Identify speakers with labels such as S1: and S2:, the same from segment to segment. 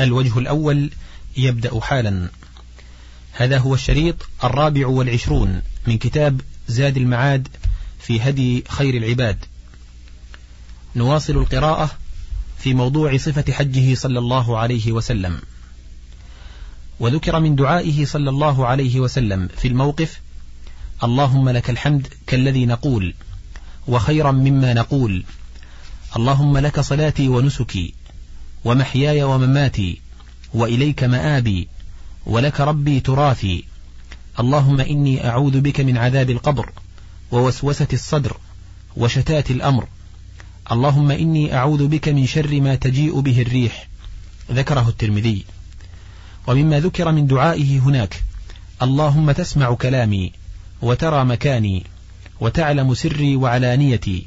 S1: الوجه الأول يبدأ حالا. هذا هو الشريط الرابع والعشرون من كتاب زاد المعاد في هدي خير العباد. نواصل القراءة في موضوع صفة حجه صلى الله عليه وسلم. وذكر من دعائه صلى الله عليه وسلم في الموقف اللهم لك الحمد كالذي نقول وخيرا مما نقول. اللهم لك صلاتي ونسكي ومحياي ومماتي وإليك مآبي ولك ربي تراثي. اللهم إني أعوذ بك من عذاب القبر ووسوسة الصدر وشتات الأمر. اللهم إني أعوذ بك من شر ما تجيء به الريح. ذكره الترمذي. ومما ذكر من دعائه هناك. اللهم تسمع كلامي وترى مكاني وتعلم سري وعلانيتي.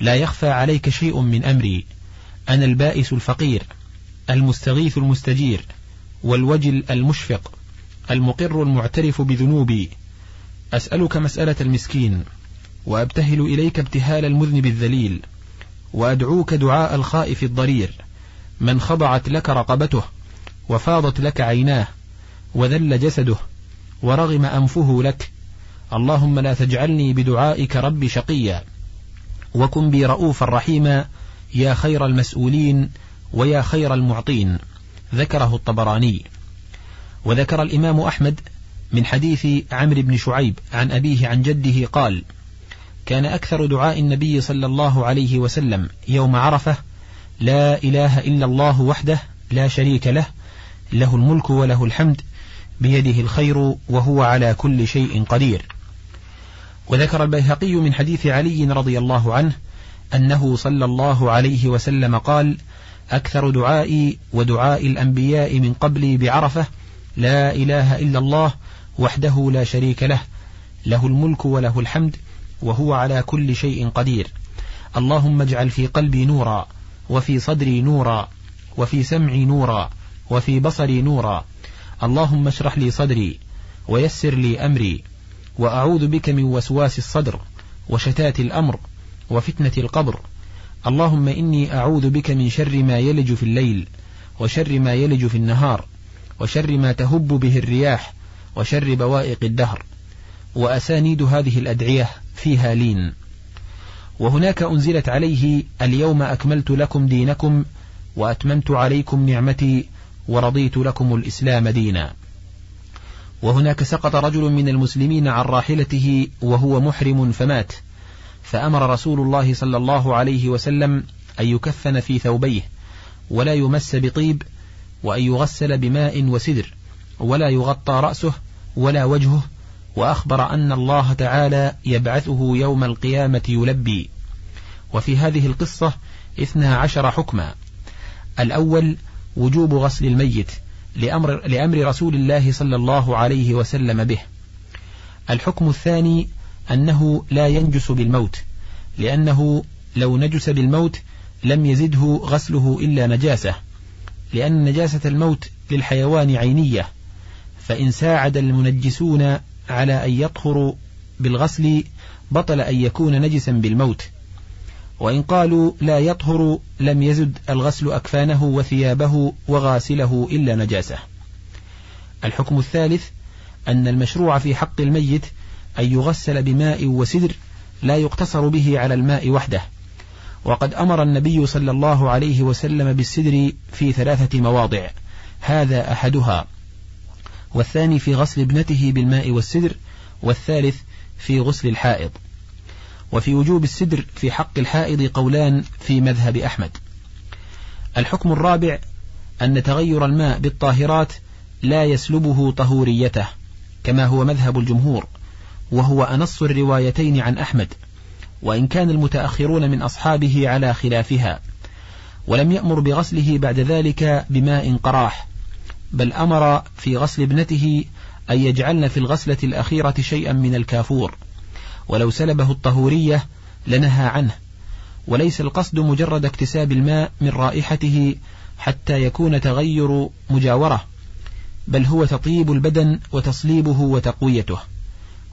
S1: لا يخفى عليك شيء من أمري. أنا البائس الفقير المستغيث المستجير والوجل المشفق المقر المعترف بذنوبي. أسألك مسألة المسكين وأبتهل إليك ابتهال المذنب الذليل وأدعوك دعاء الخائف الضرير. من خضعت لك رقبته وفاضت لك عيناه وذل جسده ورغم أنفه لك. اللهم لا تجعلني بدعائك رب شقيا. وكن بي رؤوفا رحيما. يا خير المسؤولين ويا خير المعطين ذكره الطبراني. وذكر الإمام أحمد من حديث عمرو بن شعيب عن أبيه عن جده قال كان أكثر دعاء النبي صلى الله عليه وسلم يوم عرفة لا إله إلا الله وحده لا شريك له له الملك وله الحمد بيده الخير وهو على كل شيء قدير وذكر البيهقي من حديث علي رضي الله عنه أنه صلى الله عليه وسلم قال أكثر دعائي ودعاء الأنبياء من قبلي بعرفة لا إله إلا الله وحده لا شريك له له الملك وله الحمد وهو على كل شيء قدير. اللهم اجعل في قلبي نورا وفي صدري نورا وفي سمعي نورا وفي بصري نورا. اللهم اشرح لي صدري ويسر لي أمري وأعوذ بك من وسواس الصدر وشتات الأمر. وفتنة القبر. اللهم إني أعوذ بك من شر ما يلج في الليل وشر ما يلج في النهار وشر ما تهب به الرياح وشر بوائق الدهر. وأسانيد هذه الأدعية فيها لين. وهناك أنزلت عليه اليوم أكملت لكم دينكم وأتممت عليكم نعمتي ورضيت لكم الإسلام دينا. وهناك سقط رجل من المسلمين عن راحلته وهو محرم فمات. فأمر رسول الله صلى الله عليه وسلم أن يكفن في ثوبيه ولا يمس بطيب وأن يغسل بماء وسدر ولا يغطى رأسه ولا وجهه وأخبر أن الله تعالى يبعثه يوم القيامة يلبي. وفي هذه القصة اثنا عشر حكما. الأول وجوب غسل الميت لأمر, لأمر رسول الله صلى الله عليه وسلم به. الحكم الثاني أنه لا ينجس بالموت لأنه لو نجس بالموت لم يزده غسله إلا نجاسة لأن نجاسة الموت للحيوان عينية فإن ساعد المنجسون على أن يطهروا بالغسل بطل أن يكون نجسا بالموت. وإن قالوا لا يطهر لم يزد الغسل أكفانه وثيابه وغاسله إلا نجاسة. الحكم الثالث أن المشروع في حق الميت أن يغسل بماء وسدر لا يقتصر به على الماء وحده. وقد أمر النبي صلى الله عليه وسلم بالسدر في ثلاثة مواضع. هذا أحدها والثاني في غسل ابنته بالماء والسدر والثالث في غسل الحائض. وفي وجوب السدر في حق الحائض قولان في مذهب أحمد. الحكم الرابع أن تغير الماء بالطاهرات لا يسلبه طهوريته كما هو مذهب الجمهور. وهو أنص الروايتين عن أحمد وإن كان المتأخرون من أصحابه على خلافها ولم يأمر بغسله بعد ذلك بماء قراح بل أمر في غسل ابنته أن يجعلن في الغسلة الأخيرة شيئا من الكافور ولو سلبه الطهورية لنهى عنه وليس القصد مجرد اكتساب الماء من رائحته حتى يكون تغير مجاورة بل هو تطيب البدن وتصليبه وتقويته.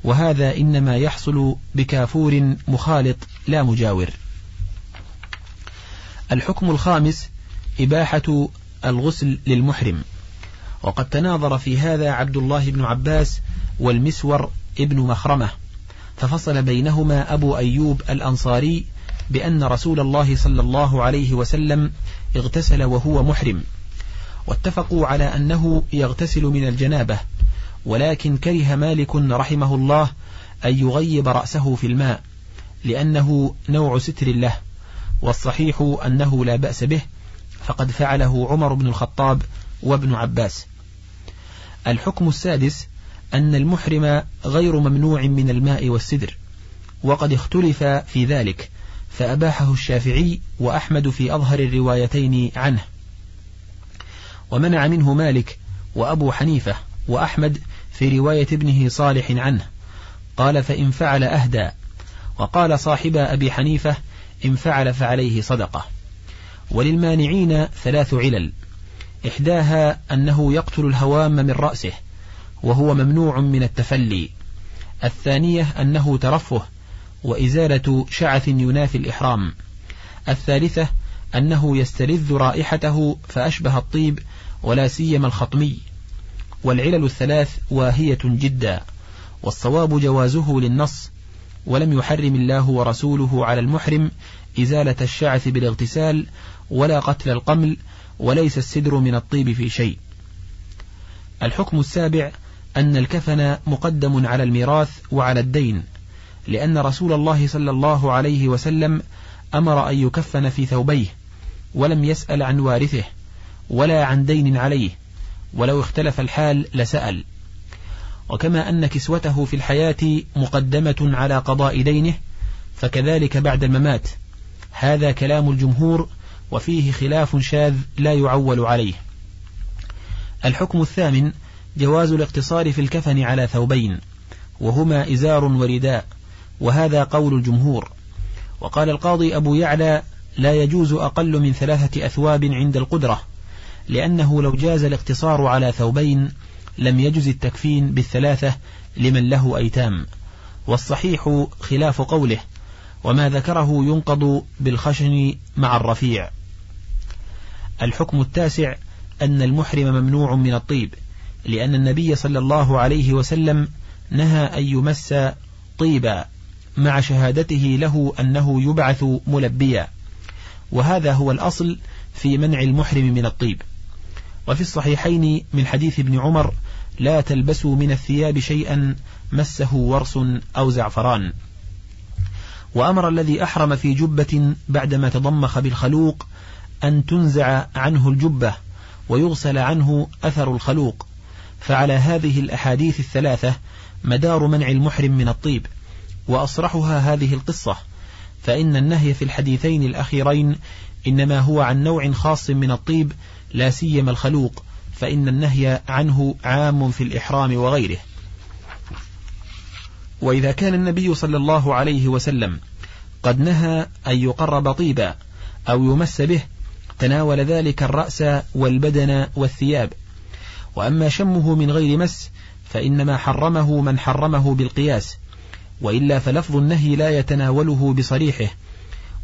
S1: وهذا إنما يحصل بكافور مخالط لا مجاور. الحكم الخامس إباحة الغسل للمحرم. وقد تناظر في هذا عبد الله بن عباس والمسور ابن مخرمة. ففصل بينهما أبو أيوب الأنصاري بأن رسول الله صلى الله عليه وسلم اغتسل وهو محرم. واتفقوا على أنه يغتسل من الجنابة. ولكن كره مالك رحمه الله أن يغيب رأسه في الماء لأنه نوع ستر له والصحيح أنه لا بأس به فقد فعله عمر بن الخطاب وابن عباس. الحكم السادس أن المحرم غير ممنوع من الماء والسدر وقد اختلف في ذلك فأباحه الشافعي وأحمد في أظهر الروايتين عنه. ومنع منه مالك وأبو حنيفة وأحمد في رواية ابنه صالح عنه قال فإن فعل أهدى. وقال صاحب أبي حنيفة إن فعل فعليه صدقة. وللمانعين ثلاث علل إحداها أنه يقتل الهوام من رأسه وهو ممنوع من التفلي الثانية أنه ترفه وإزالة شعث ينافي الإحرام الثالثة أنه يستلذ رائحته فأشبه الطيب ولا سيما الخطمي. والعلل الثلاث واهية جدا والصواب جوازه للنص ولم يحرم الله ورسوله على المحرم إزالة الشعث بالاغتسال ولا قتل القمل وليس السدر من الطيب في شيء. الحكم السابع أن الكفن مقدم على الميراث وعلى الدين لأن رسول الله صلى الله عليه وسلم أمر أن يكفن في ثوبيه ولم يسأل عن وارثه ولا عن دين عليه. ولو اختلف الحال لسأل. وكما أن كسوته في الحياة مقدمة على قضاء دينه فكذلك بعد الممات. هذا كلام الجمهور وفيه خلاف شاذ لا يعول عليه. الحكم الثامن جواز الاقتصار في الكفن على ثوبين وهما إزار ورداء وهذا قول الجمهور. وقال القاضي أبو يعلى لا يجوز أقل من ثلاثة أثواب عند القدرة. لأنه لو جاز الاقتصار على ثوبين لم يجز التكفين بالثلاثة لمن له أيتام. والصحيح خلاف قوله وما ذكره ينقض بالخشن مع الرفيع. الحكم التاسع أن المحرم ممنوع من الطيب لأن النبي صلى الله عليه وسلم نهى أن يمس طيبا مع شهادته له أنه يبعث ملبيا. وهذا هو الأصل في منع المحرم من الطيب. وفي الصحيحين من حديث ابن عمر لا تلبسوا من الثياب شيئا مسه ورس أو زعفران. وأمر الذي أحرم في جبة بعدما تضمخ بالخلوق أن تنزع عنه الجبة ويغسل عنه أثر الخلوق. فعلى هذه الأحاديث الثلاثة مدار منع المحرم من الطيب وأصرحها هذه القصة. فإن النهي في الحديثين الأخيرين إنما هو عن نوع خاص من الطيب لا سيما الخلوق فإن النهي عنه عام في الإحرام وغيره. وإذا كان النبي صلى الله عليه وسلم قد نهى أن يقرب طيبا أو يمس به تناول ذلك الرأس والبدن والثياب. وأما شمه من غير مس فإنما حرمه من حرمه بالقياس. وإلا فلفظ النهي لا يتناوله بصريحه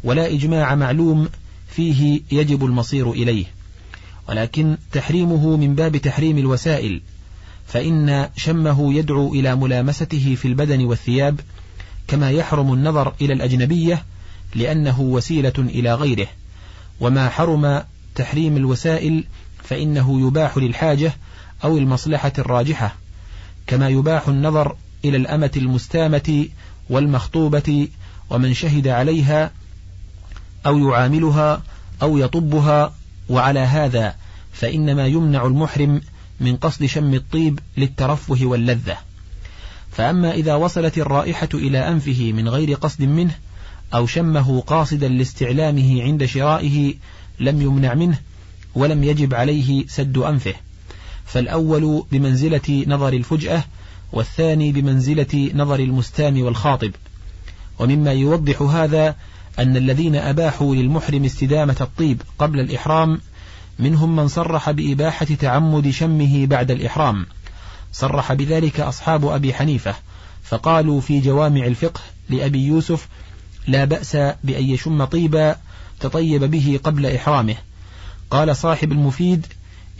S1: ولا إجماع معلوم فيه يجب المصير إليه. ولكن تحريمه من باب تحريم الوسائل فإن شمه يدعو إلى ملامسته في البدن والثياب كما يحرم النظر إلى الأجنبية لأنه وسيلة إلى غيره. وما حرم تحريم الوسائل فإنه يباح للحاجة أو المصلحة الراجحة كما يباح النظر إلى الأمة المستامة والمخطوبة ومن شهد عليها أو يعاملها أو يطبها وعلى هذا فإنما يمنع المحرم من قصد شم الطيب للترفه واللذة. فأما إذا وصلت الرائحة إلى أنفه من غير قصد منه أو شمه قاصدا لاستعلامه عند شرائه لم يمنع منه ولم يجب عليه سد أنفه. فالأول بمنزلة نظر الفجأة والثاني بمنزلة نظر المستام والخاطب. ومما يوضح هذا أن الذين أباحوا للمحرم استدامة الطيب قبل الإحرام منهم من صرح بإباحة تعمد شمه بعد الإحرام. صرح بذلك أصحاب أبي حنيفة فقالوا في جوامع الفقه لأبي يوسف لا بأس بأن يشم طيبا تطيب به قبل إحرامه. قال صاحب المفيد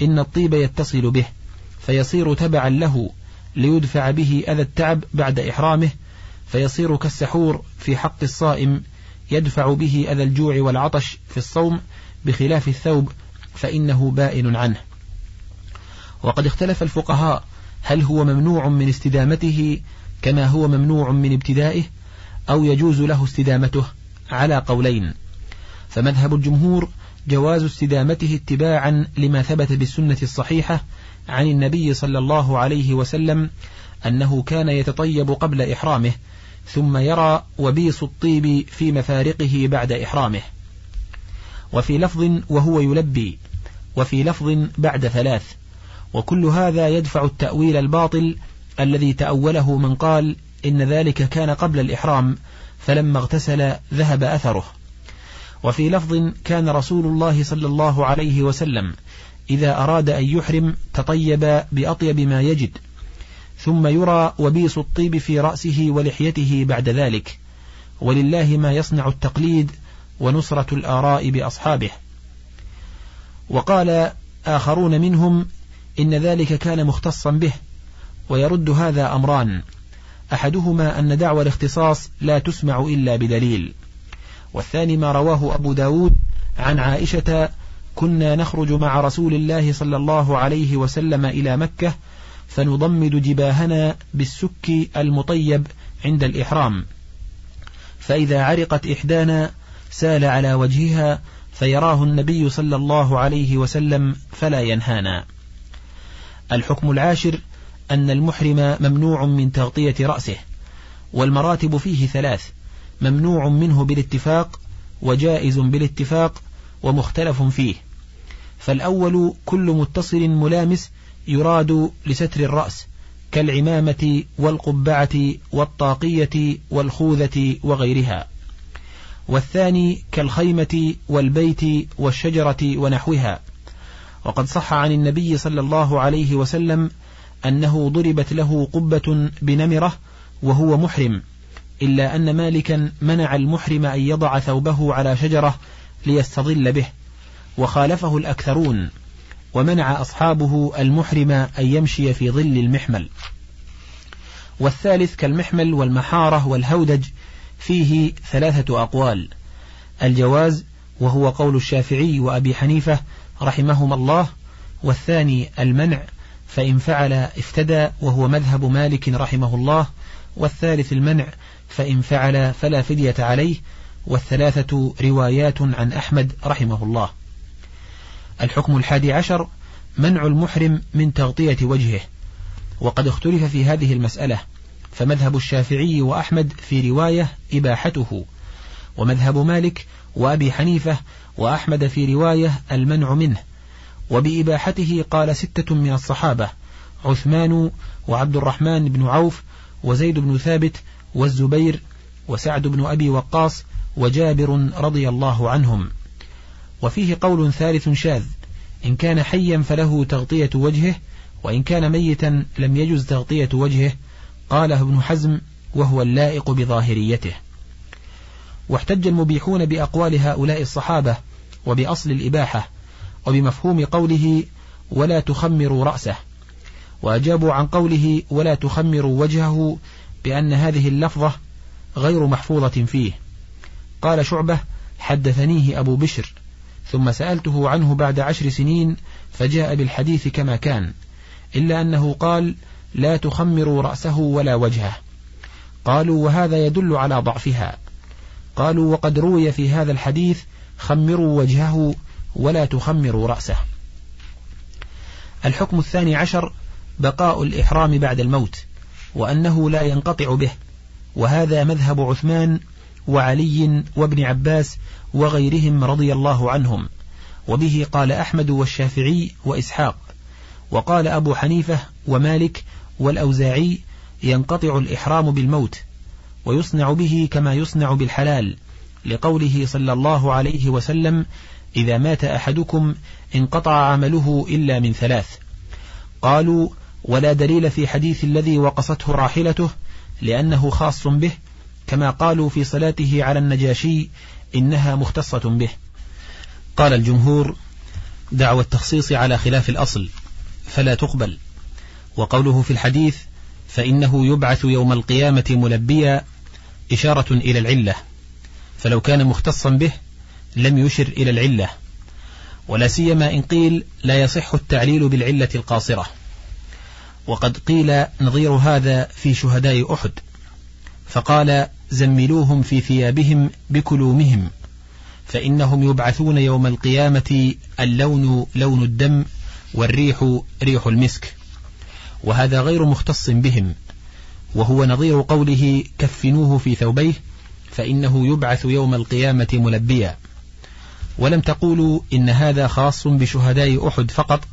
S1: إن الطيب يتصل به فيصير تبعا له ليدفع به أذى التعب بعد إحرامه فيصير كالسحور في حق الصائم يدفع به أذى الجوع والعطش في الصوم بخلاف الثوب فإنه بائن عنه. وقد اختلف الفقهاء هل هو ممنوع من استدامته كما هو ممنوع من ابتدائه أو يجوز له استدامته على قولين. فمذهب الجمهور جواز استدامته اتباعا لما ثبت بالسنة الصحيحة عن النبي صلى الله عليه وسلم أنه كان يتطيب قبل إحرامه ثم يرى وبيص الطيب في مفارقه بعد إحرامه. وفي لفظ وهو يلبي وفي لفظ بعد ثلاث. وكل هذا يدفع التأويل الباطل الذي تأوله من قال إن ذلك كان قبل الإحرام فلما اغتسل ذهب أثره. وفي لفظ كان رسول الله صلى الله عليه وسلم إذا أراد أن يحرم تطيب بأطيب ما يجد. ثم يرى وبيص الطيب في رأسه ولحيته بعد ذلك. ولله ما يصنع التقليد ونصرة الآراء بأصحابه. وقال آخرون منهم إن ذلك كان مختصا به ويرد هذا أمران. أحدهما أن دعوى الاختصاص لا تسمع إلا بدليل. والثاني ما رواه أبو داود عن عائشة كنا نخرج مع رسول الله صلى الله عليه وسلم إلى مكة فنضمد جباهنا بالسك المطيب عند الإحرام. فإذا عرقت إحدانا سال على وجهها فيراه النبي صلى الله عليه وسلم فلا ينهانا. الحكم العاشر أن المحرم ممنوع من تغطية رأسه والمراتب فيه ثلاث ممنوع منه بالاتفاق وجائز بالاتفاق ومختلف فيه. فالأول كل متصل ملامس يراد لستر الرأس كالعمامة والقبعة والطاقية والخوذة وغيرها. والثاني كالخيمة والبيت والشجرة ونحوها. وقد صح عن النبي صلى الله عليه وسلم أنه ضربت له قبة بنمرة وهو محرم إلا أن مالكا منع المحرم أن يضع ثوبه على شجرة ليستظل به وخالفه الأكثرون. ومنع أصحابه المحرم أن يمشي في ظل المحمل. والثالث كالمحمل والمحارة والهودج فيه ثلاثة أقوال. الجواز وهو قول الشافعي وأبي حنيفة رحمهما الله. والثاني المنع فإن فعل افتدى وهو مذهب مالك رحمه الله. والثالث المنع فإن فعل فلا فدية عليه. والثلاثة روايات عن أحمد رحمه الله. الحكم الحادي عشر منع المحرم من تغطية وجهه. وقد اختلف في هذه المسألة فمذهب الشافعي وأحمد في رواية إباحته. ومذهب مالك وأبي حنيفة وأحمد في رواية المنع منه. وبإباحته قال ستة من الصحابة عثمان وعبد الرحمن بن عوف وزيد بن ثابت والزبير وسعد بن أبي وقاص وجابر رضي الله عنهم. وفيه قول ثالث شاذ إن كان حيا فله تغطية وجهه وإن كان ميتا لم يجز تغطية وجهه قاله ابن حزم وهو اللائق بظاهريته. واحتج المبيحون بأقوال هؤلاء الصحابة وبأصل الإباحة وبمفهوم قوله ولا تخمروا رأسه وأجابوا عن قوله ولا تخمروا وجهه بأن هذه اللفظة غير محفوظة فيه. قال شعبة حدثنيه أبو بشر. ثم سألته عنه بعد عشر سنين فجاء بالحديث كما كان إلا أنه قال لا تخمروا رأسه ولا وجهه قالوا وهذا يدل على ضعفها قالوا وقد روي في هذا الحديث خمروا وجهه ولا تخمروا رأسه الحكم الثاني عشر بقاء الإحرام بعد الموت وأنه لا ينقطع به وهذا مذهب عثمان وعلي وابن عباس وغيرهم رضي الله عنهم. وبه قال أحمد والشافعي وإسحاق. وقال أبو حنيفة ومالك والأوزاعي ينقطع الإحرام بالموت ويصنع به كما يصنع بالحلال لقوله صلى الله عليه وسلم إذا مات أحدكم انقطع عمله إلا من ثلاث قالوا ولا دليل في حديث الذي وقصته راحلته لأنه خاص به كما قالوا في صلاته على النجاشي إنها مختصة به. قال الجمهور دعوى التخصيص على خلاف الأصل فلا تقبل. وقوله في الحديث فإنه يبعث يوم القيامة ملبيا إشارة إلى العلة فلو كان مختصا به لم يشر إلى العلة. ولا سيما إن قيل لا يصح التعليل بالعلة القاصرة. وقد قيل نظير هذا في شهداء أحد. فقال زملوهم في ثيابهم بكلومهم فإنهم يبعثون يوم القيامة اللون لون الدم والريح ريح المسك. وهذا غير مختص بهم وهو نظير قوله كفنوه في ثوبيه فإنه يبعث يوم القيامة ملبيا. ولم تقولوا إن هذا خاص بشهداء أحد فقط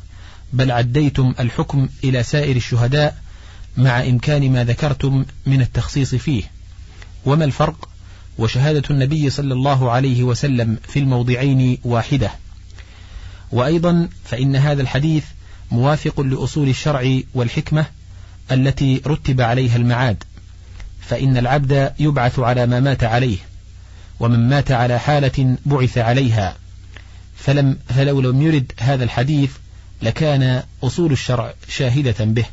S1: بل عديتم الحكم إلى سائر الشهداء مع إمكان ما ذكرتم من التخصيص فيه. وما الفرق؟ وشهادة النبي صلى الله عليه وسلم في الموضعين واحدة. وأيضا فإن هذا الحديث موافق لأصول الشرع والحكمة التي رتب عليها المعاد. فإن العبد يبعث على ما مات عليه ومن مات على حالة بعث عليها. فلم فلو لم يرد هذا الحديث لكان أصول الشرع شاهدة به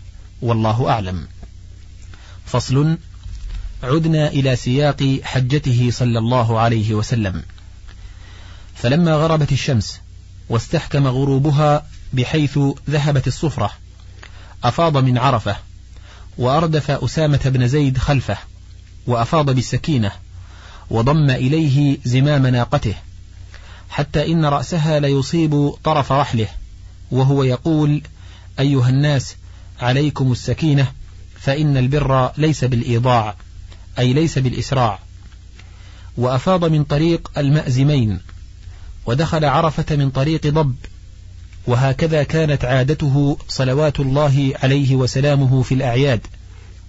S1: والله أعلم. فصل عدنا إلى سياق حجته صلى الله عليه وسلم. فلما غربت الشمس واستحكم غروبها بحيث ذهبت الصفرة أفاض من عرفة وأردف أسامة بن زيد خلفه وأفاض بالسكينة وضم إليه زمام ناقته حتى إن رأسها ليصيب طرف رحله وهو يقول أيها الناس عليكم السكينة فإن البر ليس بالإيضاع. أي ليس بالإسراع. وأفاض من طريق المأزمين ودخل عرفة من طريق ضب وهكذا كانت عادته صلوات الله عليه وسلامه في الأعياد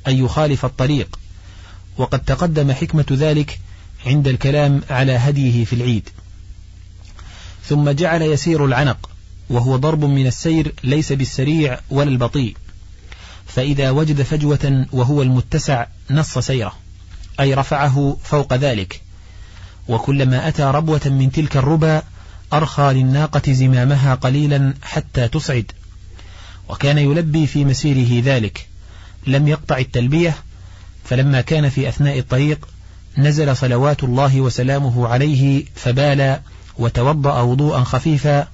S1: أن يخالف الطريق. وقد تقدم حكمة ذلك عند الكلام على هديه في العيد. ثم جعل يسير العنق وهو ضرب من السير ليس بالسريع ولا البطيء. فإذا وجد فجوة وهو المتسع نص سيره. أي رفعه فوق ذلك. وكلما أتى ربوة من تلك الربا أرخى للناقة زمامها قليلا حتى تصعد. وكان يلبي في مسيره ذلك. لم يقطع التلبية فلما كان في أثناء الطريق نزل صلوات الله وسلامه عليه فبال وتوضأ وضوءا خفيفا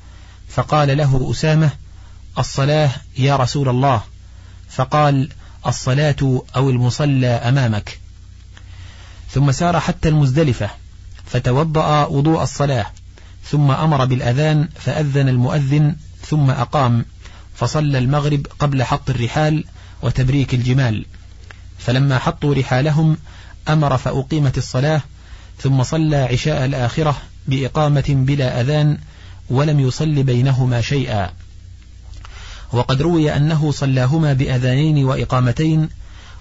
S1: فقال له أسامة الصلاة يا رسول الله. فقال الصلاة أو المصلى أمامك. ثم سار حتى المزدلفة فتوضأ وضوء الصلاة ثم أمر بالأذان فأذن المؤذن ثم أقام فصلى المغرب قبل حط الرحال وتبريك الجمال. فلما حطوا رحالهم أمر فأقيمت الصلاة ثم صلى عشاء الآخرة بإقامة بلا أذان ولم يصل بينهما شيئا. وقد روي أنه صلاهما بأذانين وإقامتين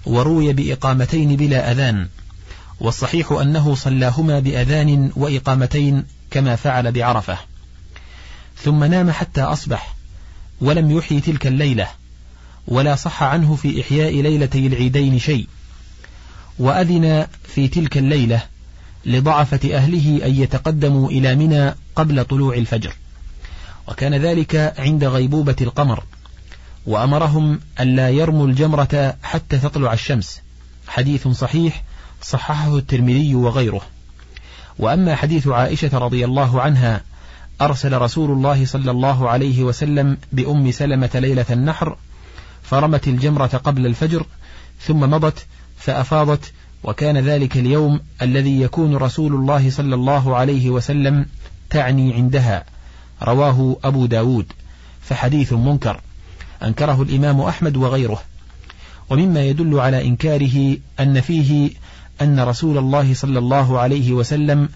S1: وروي بإقامتين بلا أذان. والصحيح أنه صلاهما بأذان وإقامتين كما فعل بعرفة. ثم نام حتى أصبح ولم يحيي تلك الليلة ولا صح عنه في إحياء ليلتي العيدين شيء. وأذن في تلك الليلة لضعفة أهله أن يتقدموا إلى منى قبل طلوع الفجر. وكان ذلك عند غيبوبة القمر وأمرهم ألا يرموا الجمرة حتى تطلع الشمس. حديث صحيح صححه الترمذي وغيره. وأما حديث عائشة رضي الله عنها أرسل رسول الله صلى الله عليه وسلم بأم سلمة ليلة النحر فرمت الجمرة قبل الفجر ثم مضت فأفاضت وكان ذلك اليوم الذي يكون رسول الله صلى الله عليه وسلم تعني عندها. رواه أبو داود. فحديث منكر. أنكره الإمام أحمد وغيره. ومما يدل على إنكاره أن فيه أن رسول الله صلى الله عليه وسلم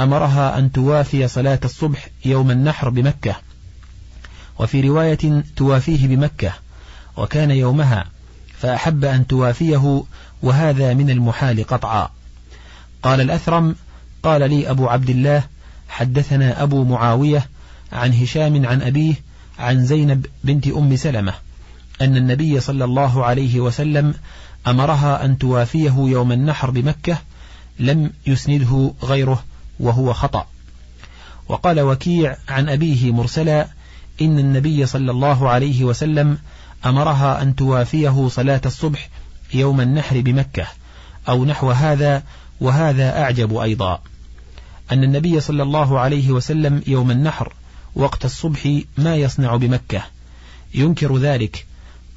S1: أمرها أن توافي صلاة الصبح يوم النحر بمكة. وفي رواية توافيه بمكة وكان يومها فأحب أن توافيه وهذا من المحال قطعا. قال الأثرم قال لي أبو عبد الله حدثنا أبو معاوية عن هشام عن أبيه عن زينب بنت أم سلمة أن النبي صلى الله عليه وسلم أمرها أن توافيه يوم النحر بمكة لم يسنده غيره وهو خطأ. وقال وكيع عن أبيه مرسلا إن النبي صلى الله عليه وسلم أمرها أن توافيه صلاة الصبح يوم النحر بمكة أو نحو هذا وهذا أعجب أيضا. أن النبي صلى الله عليه وسلم يوم النحر وقت الصبح ما يصنع بمكة. ينكر ذلك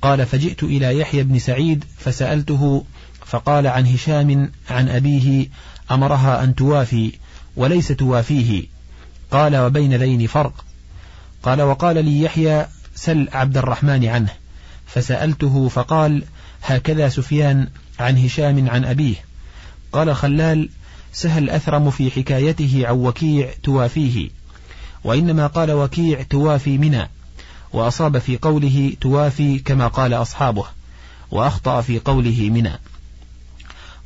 S1: قال فجئت إلى يحيى بن سعيد فسألته فقال عن هشام عن أبيه أمرها أن توافي وليس توافيه. قال وبين ذين فرق؟ قال وقال لي يحيى سل عبد الرحمن عنه. فسألته فقال هكذا سفيان عن هشام عن أبيه. قال خلال سهل أثرم في حكايته عن وكيع توافيه. وإنما قال وكيع توافي منى وأصاب في قوله توافي كما قال أصحابه وأخطأ في قوله منى.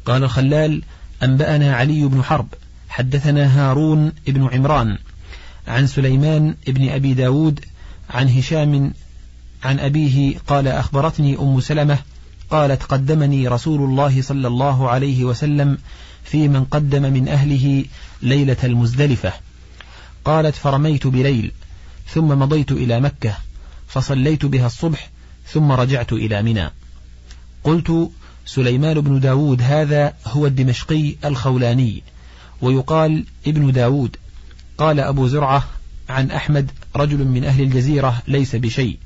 S1: قال خلال أنبأنا علي بن حرب حدثنا هارون بن عمران عن سليمان بن أبي داود عن هشام عن أبيه قال أخبرتني أم سلمة قالت قدمني رسول الله صلى الله عليه وسلم في من قدم من أهله ليلة المزدلفة. قالت فرميت بليل ثم مضيت إلى مكة. فصليت بها الصبح ثم رجعت إلى منى. قلت سليمان بن داود هذا هو الدمشقي الخولاني ويقال ابن داود. قال أبو زرعة عن أحمد رجل من أهل الجزيرة ليس بشيء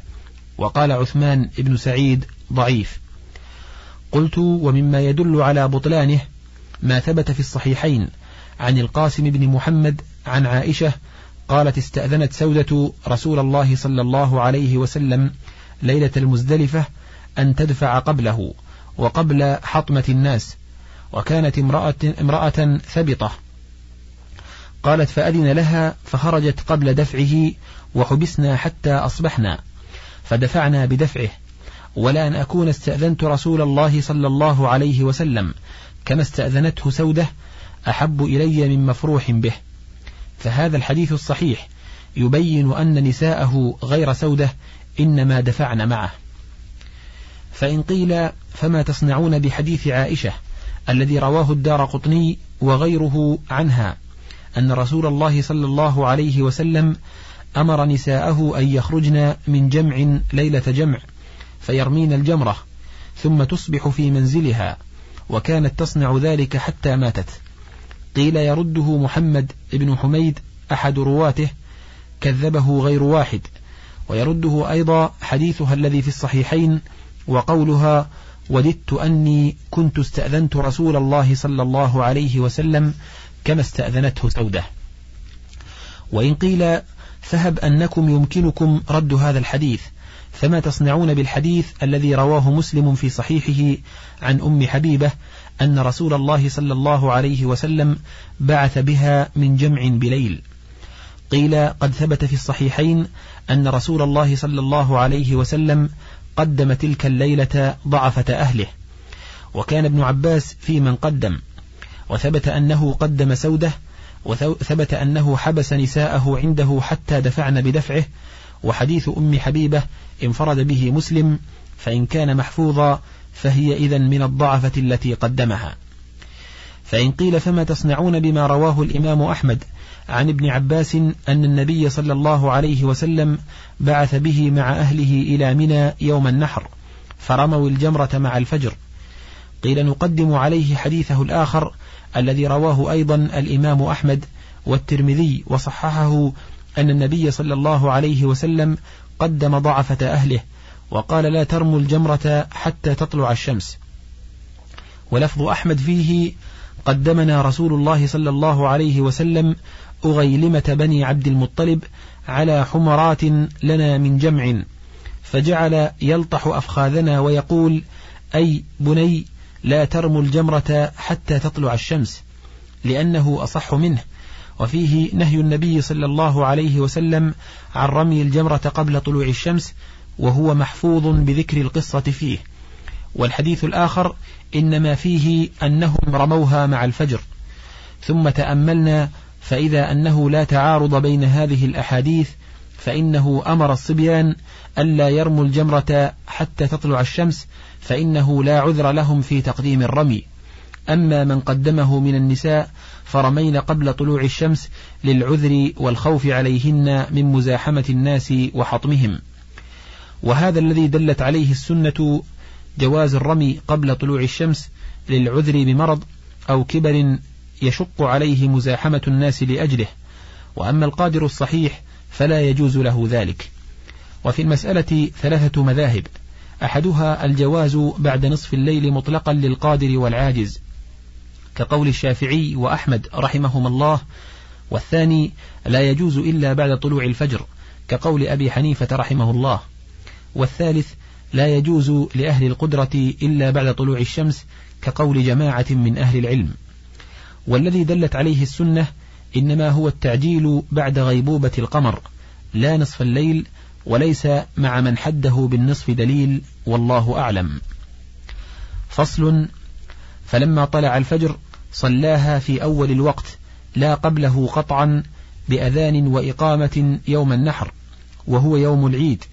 S1: وقال عثمان بن سعيد ضعيف. قلت ومما يدل على بطلانه ما ثبت في الصحيحين عن القاسم بن محمد عن عائشة قالت استأذنت سودة رسول الله صلى الله عليه وسلم ليلة المزدلفة أن تدفع قبله وقبل حطمة الناس وكانت امرأة, امرأة ثبطة. قالت فأذن لها فخرجت قبل دفعه وحبسنا حتى أصبحنا فدفعنا بدفعه. ولا أن أكون استأذنت رسول الله صلى الله عليه وسلم كما استأذنته سودة أحب إلي من مفروح به. فهذا الحديث الصحيح يبين أن نساءه غير سودة إنما دفعن معه. فإن قيل فما تصنعون بحديث عائشة الذي رواه الدار قطني وغيره عنها أن رسول الله صلى الله عليه وسلم أمر نساءه أن يخرجن من جمع ليلة جمع فيرمين الجمرة ثم تصبح في منزلها وكانت تصنع ذلك حتى ماتت. قيل يرده محمد بن حميد أحد رواته كذبه غير واحد ويرده أيضا حديثها الذي في الصحيحين وقولها وددت أني كنت استأذنت رسول الله صلى الله عليه وسلم كما استأذنته سودة. وإن قيل فهب أنكم يمكنكم رد هذا الحديث فما تصنعون بالحديث الذي رواه مسلم في صحيحه عن أم حبيبة أن رسول الله صلى الله عليه وسلم بعث بها من جمع بليل. قيل قد ثبت في الصحيحين أن رسول الله صلى الله عليه وسلم قدم تلك الليلة ضعفة أهله. وكان ابن عباس في من قدم وثبت أنه قدم سودة وثبت أنه حبس نساءه عنده حتى دفعن بدفعه. وحديث أم حبيبة انفرد به مسلم فإن كان محفوظا فهي إذا من الضعفة التي قدمها. فإن قيل فما تصنعون بما رواه الإمام أحمد عن ابن عباس أن النبي صلى الله عليه وسلم بعث به مع أهله إلى منى يوم النحر فرموا الجمرة مع الفجر. قيل نقدم عليه حديثه الآخر الذي رواه أيضا الإمام أحمد والترمذي وصححه أن النبي صلى الله عليه وسلم قدم ضعفة أهله وقال لا ترموا الجمرة حتى تطلع الشمس. ولفظ أحمد فيه قدمنا رسول الله صلى الله عليه وسلم أغيلمة بني عبد المطلب على حمرات لنا من جمع فجعل يلطح أفخاذنا ويقول أي بني لا ترموا الجمرة حتى تطلع الشمس لأنه أصح منه. وفيه نهي النبي صلى الله عليه وسلم عن رمي الجمرة قبل طلوع الشمس وهو محفوظ بذكر القصة فيه. والحديث الآخر إنما فيه أنهم رموها مع الفجر. ثم تأملنا فإذا أنه لا تعارض بين هذه الأحاديث فإنه أمر الصبيان ألا يرموا الجمرة حتى تطلع الشمس فإنه لا عذر لهم في تقديم الرمي. أما من قدمه من النساء فرمين قبل طلوع الشمس للعذر والخوف عليهن من مزاحمة الناس وحطمهم. وهذا الذي دلت عليه السنة جواز الرمي قبل طلوع الشمس للعذر بمرض أو كبر يشق عليه مزاحمة الناس لأجله. وأما القادر الصحيح فلا يجوز له ذلك. وفي المسألة ثلاثة مذاهب. أحدها الجواز بعد نصف الليل مطلقا للقادر والعاجز كقول الشافعي وأحمد رحمهما الله. والثاني لا يجوز إلا بعد طلوع الفجر كقول أبي حنيفة رحمه الله. والثالث لا يجوز لأهل القدرة إلا بعد طلوع الشمس كقول جماعة من أهل العلم. والذي دلت عليه السنة إنما هو التعجيل بعد غيبوبة القمر لا نصف الليل وليس مع من حده بالنصف دليل والله أعلم. فصل فلما طلع الفجر صلاها في أول الوقت لا قبله قطعا بأذان وإقامة يوم النحر وهو يوم العيد.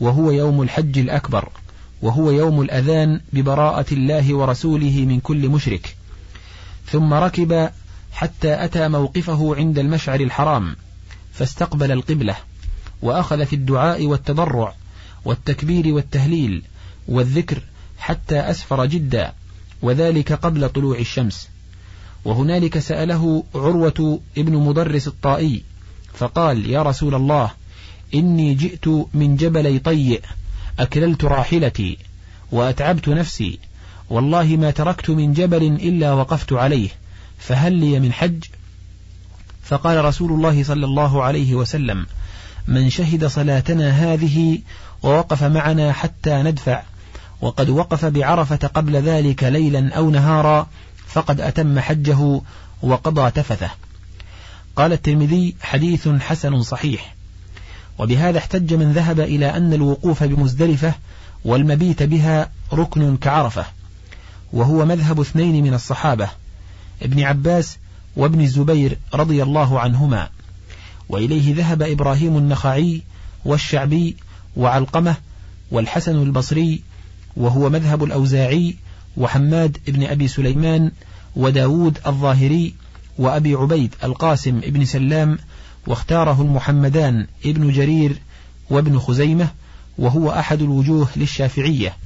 S1: وهو يوم الحج الأكبر وهو يوم الأذان ببراءة الله ورسوله من كل مشرك. ثم ركب حتى أتى موقفه عند المشعر الحرام فاستقبل القبلة وأخذ في الدعاء والتضرع والتكبير والتهليل والذكر حتى أسفر جدا وذلك قبل طلوع الشمس. وهنالك سأله عروة ابن مدرس الطائي فقال يا رسول الله إني جئت من جبلي طيء أكللت راحلتي وأتعبت نفسي. والله ما تركت من جبل إلا وقفت عليه فهل لي من حج؟ فقال رسول الله صلى الله عليه وسلم من شهد صلاتنا هذه ووقف معنا حتى ندفع وقد وقف بعرفة قبل ذلك ليلا أو نهارا فقد أتم حجه وقضى تفثه. قال الترمذي حديث حسن صحيح. وبهذا احتج من ذهب إلى أن الوقوف بمزدلفة والمبيت بها ركن كعرفة وهو مذهب اثنين من الصحابة ابن عباس وابن الزبير رضي الله عنهما. وإليه ذهب إبراهيم النخعي والشعبي وعلقمة والحسن البصري وهو مذهب الأوزاعي وحماد بن أبي سليمان وداود الظاهري وأبي عبيد القاسم بن سلام واختاره المحمدان ابن جرير وابن خزيمة وهو أحد الوجوه للشافعية.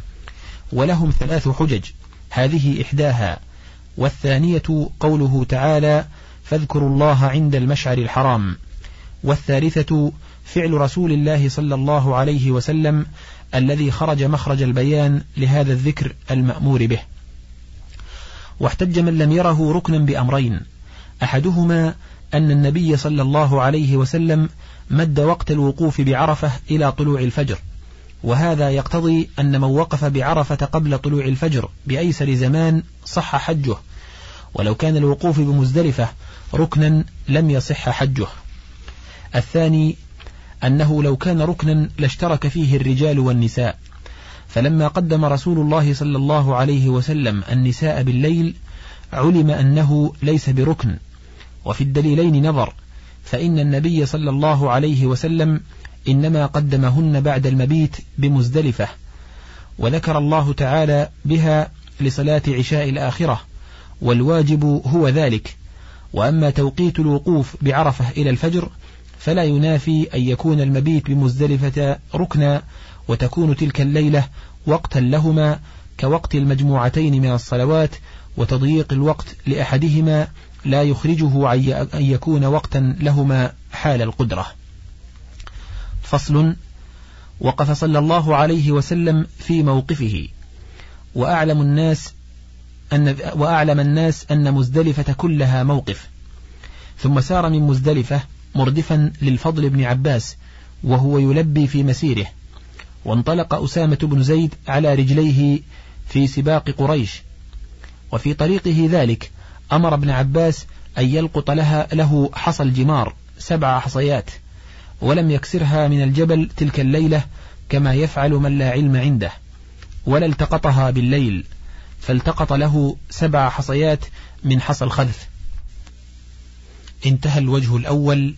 S1: ولهم ثلاث حجج هذه إحداها. والثانية قوله تعالى فاذكروا الله عند المشعر الحرام. والثالثة فعل رسول الله صلى الله عليه وسلم الذي خرج مخرج البيان لهذا الذكر المأمور به. واحتج من لم يره ركنا بأمرين. أحدهما أن النبي صلى الله عليه وسلم مد وقت الوقوف بعرفة إلى طلوع الفجر. وهذا يقتضي أن من وقف بعرفة قبل طلوع الفجر بأيسر زمان صح حجه. ولو كان الوقوف بمزدلفة ركنا لم يصح حجه. الثاني أنه لو كان ركنا لاشترك فيه الرجال والنساء. فلما قدم رسول الله صلى الله عليه وسلم النساء بالليل علم أنه ليس بركن وفي الدليلين نظر فإن النبي صلى الله عليه وسلم إنما قدمهن بعد المبيت بمزدلفة وذكر الله تعالى بها لصلاة عشاء الآخرة والواجب هو ذلك. وأما توقيت الوقوف بعرفة إلى الفجر فلا ينافي أن يكون المبيت بمزدلفة ركنا وتكون تلك الليلة وقتا لهما كوقت المجموعتين من الصلوات وتضييق الوقت لأحدهما لا يخرجه عن أن يكون وقتا لهما حال القدرة. فصل وقف صلى الله عليه وسلم في موقفه. وأعلم الناس أن وأعلم الناس أن مزدلفة كلها موقف. ثم سار من مزدلفة مردفا للفضل بن عباس وهو يلبي في مسيره. وانطلق أسامة بن زيد على رجليه في سباق قريش وفي طريقه ذلك. أمر ابن عباس أن يلقط لها له حصى الجمار سبع حصيات ولم يكسرها من الجبل تلك الليلة كما يفعل من لا علم عنده ولا التقطها بالليل فالتقط له سبع حصيات من حصى الخذف. انتهى الوجه الأول